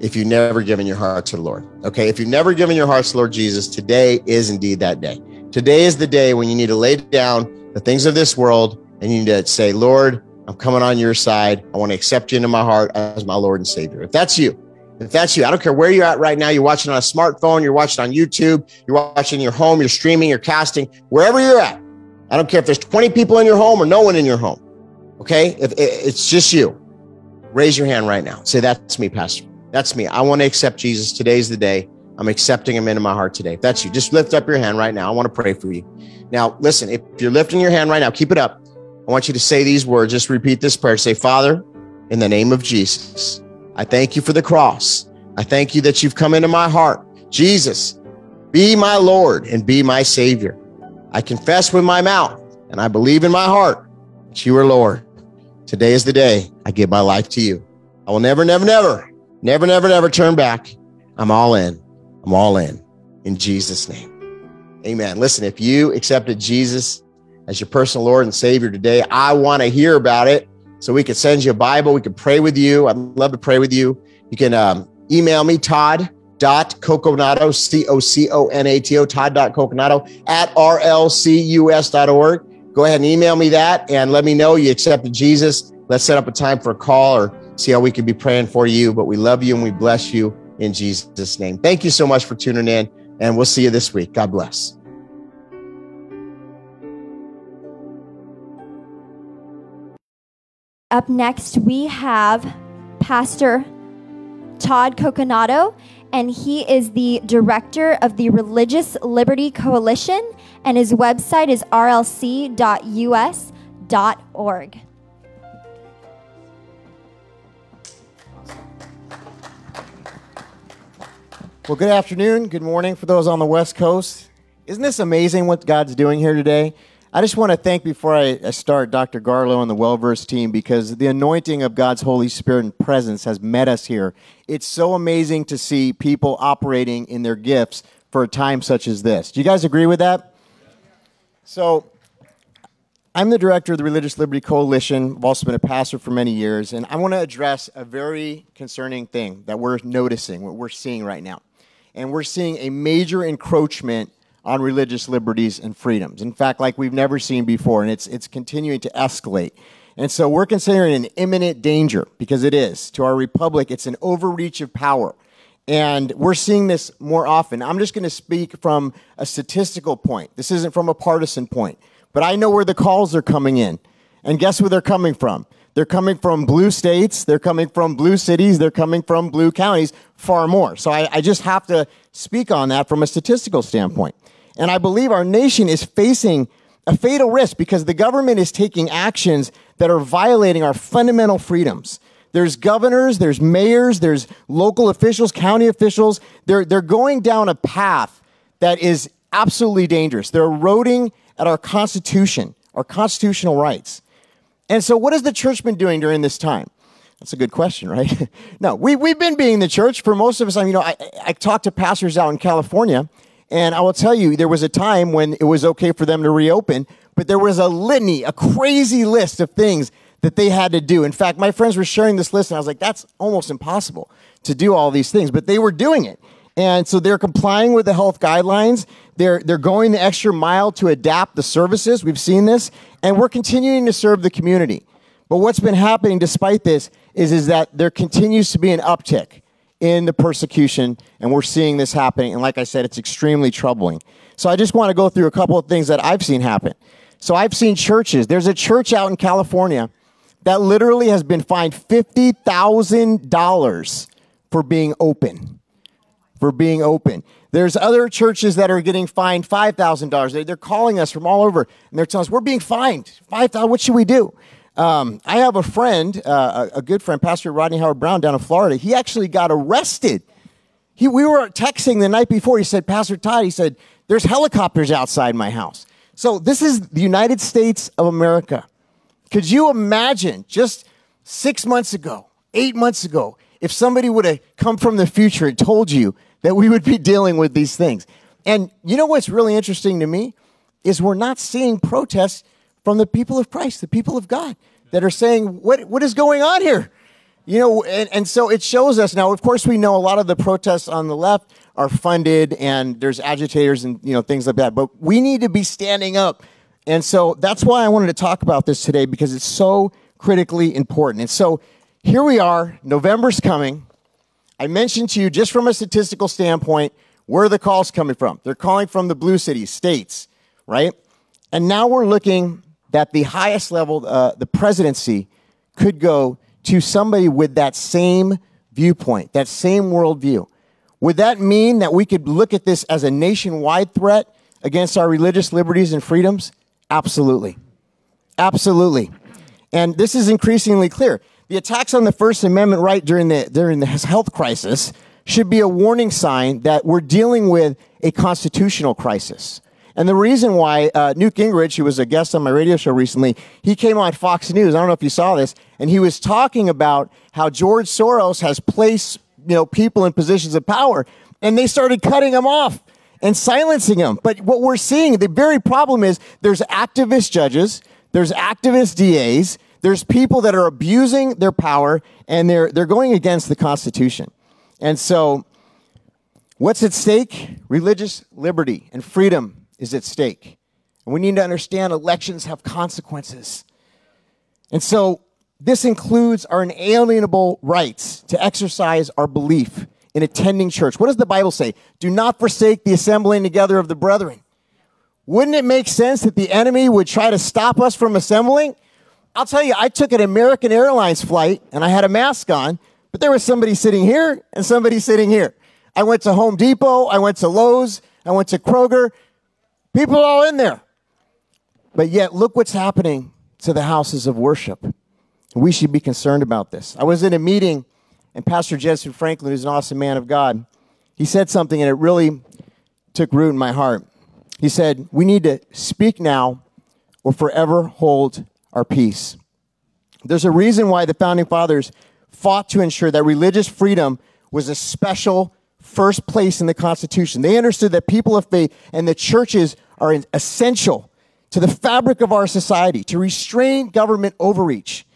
if you've never given your heart to the Lord, okay? If you've never given your heart to Lord Jesus, today is indeed that day. Today is the day when you need to lay down the things of this world and you need to say, Lord, I'm coming on your side. I want to accept you into my heart as my Lord and Savior. If that's you, if that's you, I don't care where you're at right now. You're watching on a smartphone, you're watching on YouTube, you're watching in your home, you're streaming, you're casting, wherever you're at. I don't care if there's 20 people in your home or no one in your home. Okay. If it's just you, raise your hand right now. Say, that's me, Pastor. That's me. I want to accept Jesus. Today's the day. I'm accepting him into my heart today. If that's you, just lift up your hand right now. I want to pray for you. Now, listen, if you're lifting your hand right now, keep it up. I want you to say these words. Just repeat this prayer. Say, Father, in the name of Jesus, I thank you for the cross. I thank you that you've come into my heart. Jesus, be my Lord and be my Savior. I confess with my mouth and I believe in my heart that you are Lord. Today is the day I give my life to you. I will never, never, never, never, never, never turn back. I'm all in. I'm all in. In Jesus' name. Amen. Listen, if you accepted Jesus as your personal Lord and Savior today, I want to hear about it. So we could send you a Bible. We could pray with you. I'd love to pray with you. You can um, email me, Todd dot coconato, C-O-C-O-N-A-T-O, Todd dot coconato at rlcus.org. Go ahead and email me that and let me know you accepted Jesus. Let's set up a time for a call or see how we can be praying for you. But we love you and we bless you in Jesus' name. Thank you so much for tuning in and we'll see you this week. God bless. Up next, we have Pastor Todd Coconato, and he is the director of the Religious Liberty Coalition, and his website is rlc.us.org. Well, good afternoon, good morning for those on the West Coast. Isn't this amazing what God's doing here today? I just want to thank before I start Dr. Garlow and the Well Versed team because the anointing of God's Holy Spirit and presence has met us here. It's so amazing to see people operating in their gifts for a time such as this. Do you guys agree with that? So, I'm the director of the Religious Liberty Coalition. I've also been a pastor for many years, and I want to address a very concerning thing that we're noticing, what we're seeing right now. And we're seeing a major encroachment on religious liberties and freedoms. In fact, like we've never seen before, and it's, it's continuing to escalate. And so we're considering an imminent danger because it is to our republic. It's an overreach of power. And we're seeing this more often. I'm just going to speak from a statistical point. This isn't from a partisan point, but I know where the calls are coming in. And guess where they're coming from? They're coming from blue states, they're coming from blue cities, they're coming from blue counties far more. So I, I just have to speak on that from a statistical standpoint. And I believe our nation is facing a fatal risk because the government is taking actions that are violating our fundamental freedoms. There's governors, there's mayors, there's local officials, county officials. They're, they're going down a path that is absolutely dangerous. They're eroding at our Constitution, our constitutional rights. And so, what has the church been doing during this time? That's a good question, right? [laughs] no, we, we've been being the church for most of us. I mean, you know, I, I talked to pastors out in California, and I will tell you, there was a time when it was okay for them to reopen, but there was a litany, a crazy list of things that they had to do. In fact, my friends were sharing this list, and I was like, that's almost impossible to do all these things, but they were doing it. And so they're complying with the health guidelines. They're, they're going the extra mile to adapt the services. We've seen this. And we're continuing to serve the community. But what's been happening despite this is, is that there continues to be an uptick in the persecution, and we're seeing this happening. And like I said, it's extremely troubling. So I just want to go through a couple of things that I've seen happen. So I've seen churches. There's a church out in California that literally has been fined $50,000 for being open. For being open. There's other churches that are getting fined $5,000. They- They're calling us from all over and they're telling us, we're being fined. 5000 What should we do? Um, I have a friend, uh, a, a good friend, Pastor Rodney Howard-Browne down in Florida. He actually got arrested. He, we were texting the night before. He said, Pastor Todd, he said, there's helicopters outside my house. So this is the United States of America. Could you imagine just six months ago, eight months ago, if somebody would have come from the future and told you that we would be [laughs] dealing with these things? And you know what's really interesting to me is we're not seeing protests from the people of Christ, the people of God, that are saying, what, what is going on here? You know, and, and so it shows us now, of course, we know a lot of the protests on the left are funded and there's agitators and, you know, things like that, but we need to be standing up. And so that's why I wanted to talk about this today because it's so critically important. And so here we are, November's coming. I mentioned to you, just from a statistical standpoint, where are the calls coming from? They're calling from the blue cities, states, right? And now we're looking that the highest level, uh, the presidency, could go to somebody with that same viewpoint, that same worldview. Would that mean that we could look at this as a nationwide threat against our religious liberties and freedoms? Absolutely. Absolutely. And this is increasingly clear. The attacks on the First Amendment right during the, during the health crisis should be a warning sign that we're dealing with a constitutional crisis. And the reason why uh, Newt Gingrich, who was a guest on my radio show recently, he came on Fox News. I don't know if you saw this, and he was talking about how George Soros has placed you know people in positions of power, and they started cutting him off and silencing them. But what we're seeing, the very problem is there's activist judges, there's activist DAs, there's people that are abusing their power, and they're they're going against the Constitution. And so, what's at stake? Religious liberty and freedom is at stake. And we need to understand elections have consequences. And so, this includes our inalienable rights to exercise our belief in attending church. What does the Bible say? Do not forsake the assembling together of the brethren. Wouldn't it make sense that the enemy would try to stop us from assembling? I'll tell you, I took an American Airlines flight and I had a mask on, but there was somebody sitting here and somebody sitting here. I went to Home Depot, I went to Lowe's, I went to Kroger. People all in there. But yet, look what's happening to the houses of worship. We should be concerned about this. I was in a meeting, and Pastor Jentezen Franklin, who's an awesome man of God, he said something, and it really took root in my heart. He said, We need to speak now or forever hold our peace. There's a reason why the founding fathers fought to ensure that religious freedom was a special first place in the Constitution. They understood that people of faith and the churches are essential to the fabric of our society to restrain government overreach.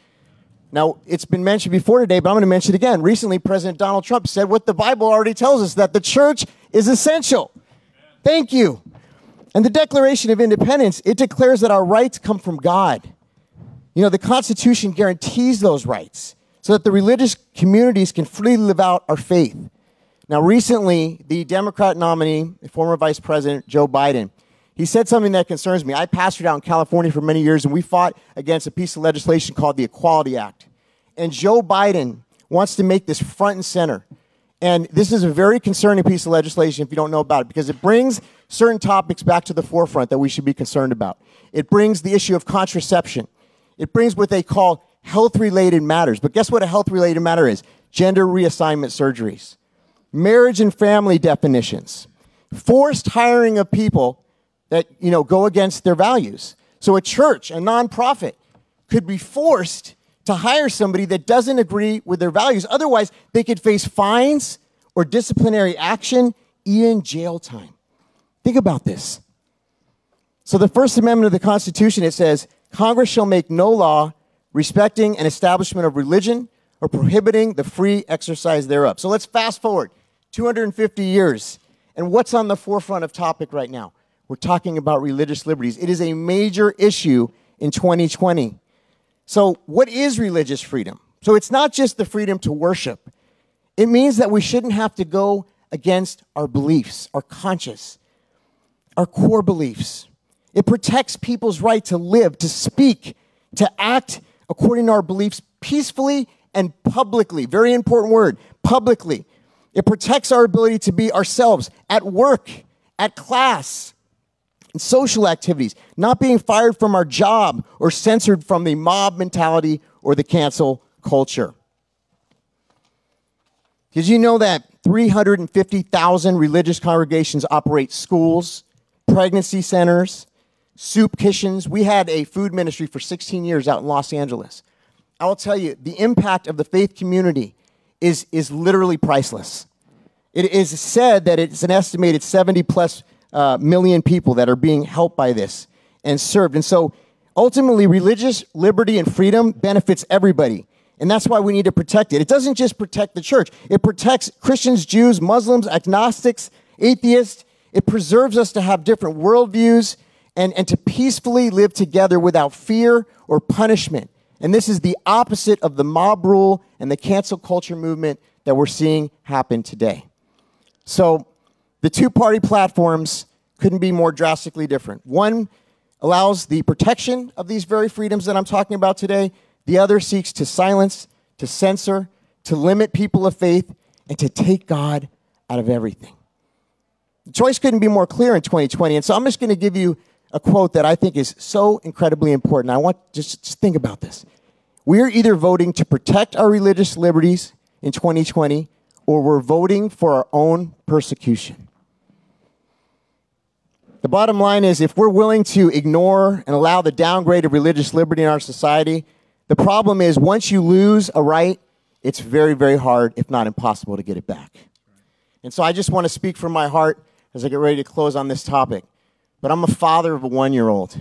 Now, it's been mentioned before today, but I'm going to mention it again. Recently, President Donald Trump said what the Bible already tells us that the church is essential. Thank you. And the Declaration of Independence, it declares that our rights come from God. You know, the Constitution guarantees those rights so that the religious communities can freely live out our faith. Now, recently, the Democrat nominee, former Vice President Joe Biden, he said something that concerns me. I pastored out in California for many years, and we fought against a piece of legislation called the Equality Act. And Joe Biden wants to make this front and center. And this is a very concerning piece of legislation if you don't know about it, because it brings certain topics back to the forefront that we should be concerned about. It brings the issue of contraception. It brings what they call health related matters. But guess what a health related matter is? Gender reassignment surgeries, marriage and family definitions, forced hiring of people that you know go against their values. So a church, a nonprofit, could be forced to hire somebody that doesn't agree with their values. Otherwise, they could face fines or disciplinary action, even jail time. Think about this. So the First Amendment of the Constitution it says, Congress shall make no law respecting an establishment of religion or prohibiting the free exercise thereof. So let's fast forward 250 years. And what's on the forefront of topic right now? We're talking about religious liberties. It is a major issue in 2020. So, what is religious freedom? So, it's not just the freedom to worship, it means that we shouldn't have to go against our beliefs, our conscience, our core beliefs. It protects people's right to live, to speak, to act according to our beliefs peacefully and publicly. Very important word, publicly. It protects our ability to be ourselves at work, at class, in social activities, not being fired from our job or censored from the mob mentality or the cancel culture. Did you know that 350,000 religious congregations operate schools, pregnancy centers, soup kitchens? We had a food ministry for 16 years out in Los Angeles. I will tell you, the impact of the faith community is, is literally priceless. It is said that it's an estimated 70 plus uh, million people that are being helped by this and served. And so ultimately, religious liberty and freedom benefits everybody. And that's why we need to protect it. It doesn't just protect the church, it protects Christians, Jews, Muslims, agnostics, atheists. It preserves us to have different worldviews and, and to peacefully live together without fear or punishment. And this is the opposite of the mob rule and the cancel culture movement that we're seeing happen today. So the two party platforms couldn't be more drastically different. One allows the protection of these very freedoms that I'm talking about today, the other seeks to silence, to censor, to limit people of faith, and to take God out of everything. The choice couldn't be more clear in 2020. And so I'm just going to give you a quote that I think is so incredibly important. I want just, just think about this. We're either voting to protect our religious liberties in 2020 or we're voting for our own persecution. The bottom line is if we're willing to ignore and allow the downgrade of religious liberty in our society, the problem is once you lose a right, it's very, very hard, if not impossible, to get it back. And so I just want to speak from my heart as I get ready to close on this topic. But I'm a father of a one year old,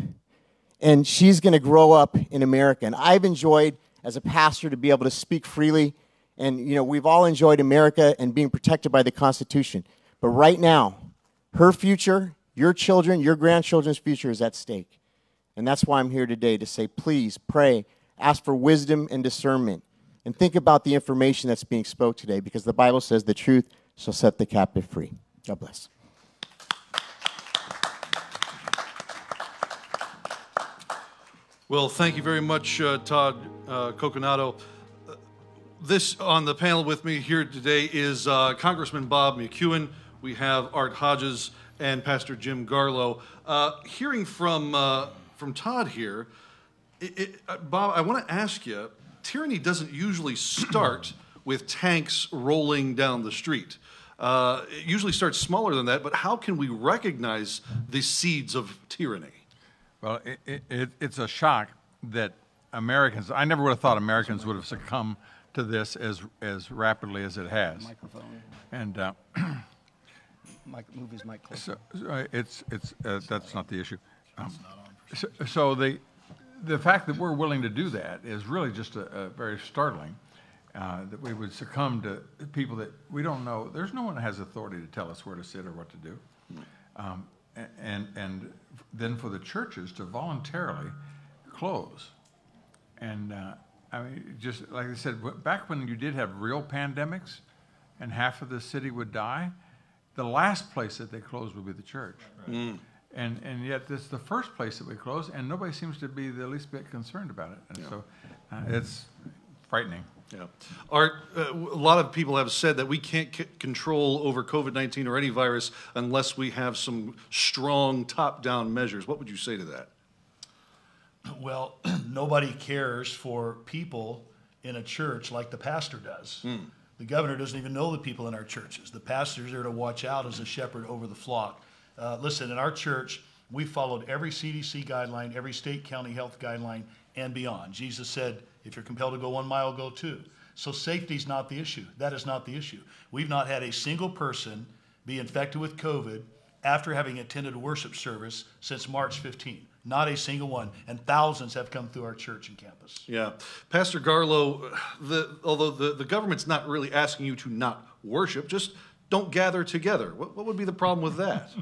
and she's going to grow up in America. And I've enjoyed, as a pastor, to be able to speak freely. And, you know, we've all enjoyed America and being protected by the Constitution. But right now, her future, your children, your grandchildren's future is at stake. And that's why I'm here today to say, please pray, ask for wisdom and discernment, and think about the information that's being spoke today because the Bible says the truth shall set the captive free. God bless. Well, thank you very much, uh, Todd uh, Coconato. Uh, This on the panel with me here today is uh, Congressman Bob McEwen. We have Art Hodges and Pastor Jim Garlow. Uh, hearing from uh, from Todd here, it, it, uh, Bob, I want to ask you: tyranny doesn't usually start [clears throat] with tanks rolling down the street. Uh, it usually starts smaller than that. But how can we recognize the seeds of tyranny? Well, it, it, it, it's a shock that Americans, I never would have thought Americans would have succumbed to this as, as rapidly as it has. Microphone. And uh, [clears throat] Mic, move his mic closer. so, so, uh, it's, it's, uh, that's not the issue. Um, so, so the, the fact that we're willing to do that is really just a, a very startling. Uh, that we would succumb to people that we don't know. There's no one that has authority to tell us where to sit or what to do. Um, a- and, and then for the churches to voluntarily close. And uh, I mean, just like I said, wh- back when you did have real pandemics and half of the city would die, the last place that they closed would be the church. And, and yet, this is the first place that we close, and nobody seems to be the least bit concerned about it. And so uh, it's frightening. Yeah. Art, uh, w- a lot of people have said that we can't c- control over COVID 19 or any virus unless we have some strong top down measures. What would you say to that? [clears throat] Well, [clears throat] nobody cares for people in a church like the pastor does. The governor doesn't even know the people in our churches. The pastor's there to watch out as a shepherd over the flock. Uh, listen, in our church, we followed every CDC guideline, every state, county health guideline, and beyond. Jesus said, if you're compelled to go one mile, go two. So safety's not the issue. That is not the issue. We've not had a single person be infected with COVID after having attended worship service since March 15. Not a single one. And thousands have come through our church and campus. Yeah. Pastor Garlow, the, although the, the government's not really asking you to not worship, just don't gather together. What, what would be the problem with that? [laughs]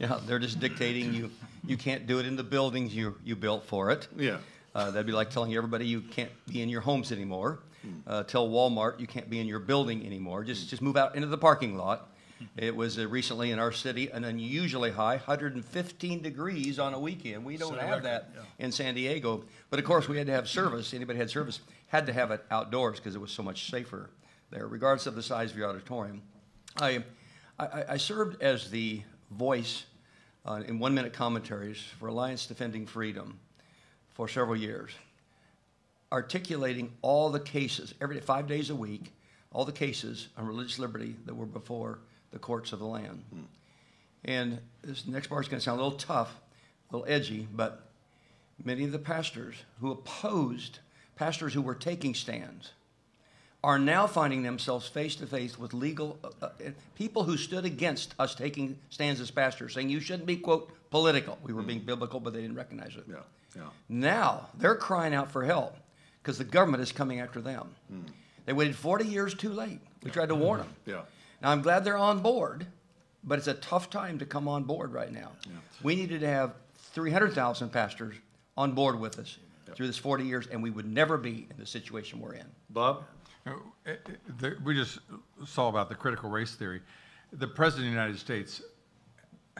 Yeah, they're just dictating you, you can't do it in the buildings you, you built for it. Yeah. Uh, that'd be like telling everybody you can't be in your homes anymore. Uh, tell Walmart you can't be in your building anymore. Just, just move out into the parking lot. It was uh, recently in our city an unusually high, 115 degrees on a weekend. We don't Set a have record, that yeah. in San Diego. But of course, we had to have service. Anybody had service had to have it outdoors because it was so much safer there, regardless of the size of your auditorium. I, I, I served as the voice uh, in one minute commentaries for Alliance Defending Freedom for several years, articulating all the cases, every five days a week, all the cases on religious liberty that were before the courts of the land. And this next part is going to sound a little tough, a little edgy, but many of the pastors who opposed, pastors who were taking stands, are now finding themselves face to face with legal uh, uh, people who stood against us taking stands as pastors, saying you shouldn't be, quote, political. We were being biblical, but they didn't recognize it. Yeah, yeah. Now they're crying out for help because the government is coming after them. They waited 40 years too late. We tried to warn them. Yeah. Now I'm glad they're on board, but it's a tough time to come on board right now. We needed to have 300,000 pastors on board with us through this 40 years, and we would never be in the situation we're in. Bob? Uh, uh, the- We just saw about the critical race theory. The President of the United States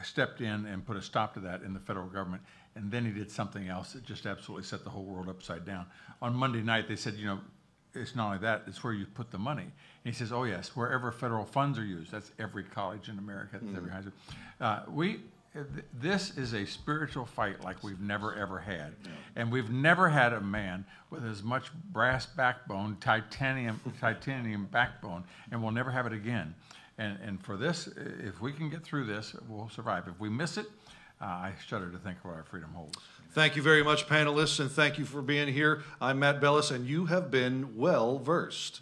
stepped in and put a stop to that in the federal government, and then he did something else that just absolutely set the whole world upside down. On Monday night, they said, you know, it's not only that, it's where you put the money. And he says, oh, yes, wherever federal funds are used, that's every college in America, that's every high school. Uh, We, th- this is a spiritual fight like we've never, ever had. And we've never had a man with as much brass backbone, titanium, titanium backbone, and we'll never have it again. And, and for this, i- if we can get through this, we'll survive. If we miss it, uh, I shudder to think of what our freedom holds. Thank you very much, panelists, and thank you for being here. I'm Matt Bellis, and you have been well versed.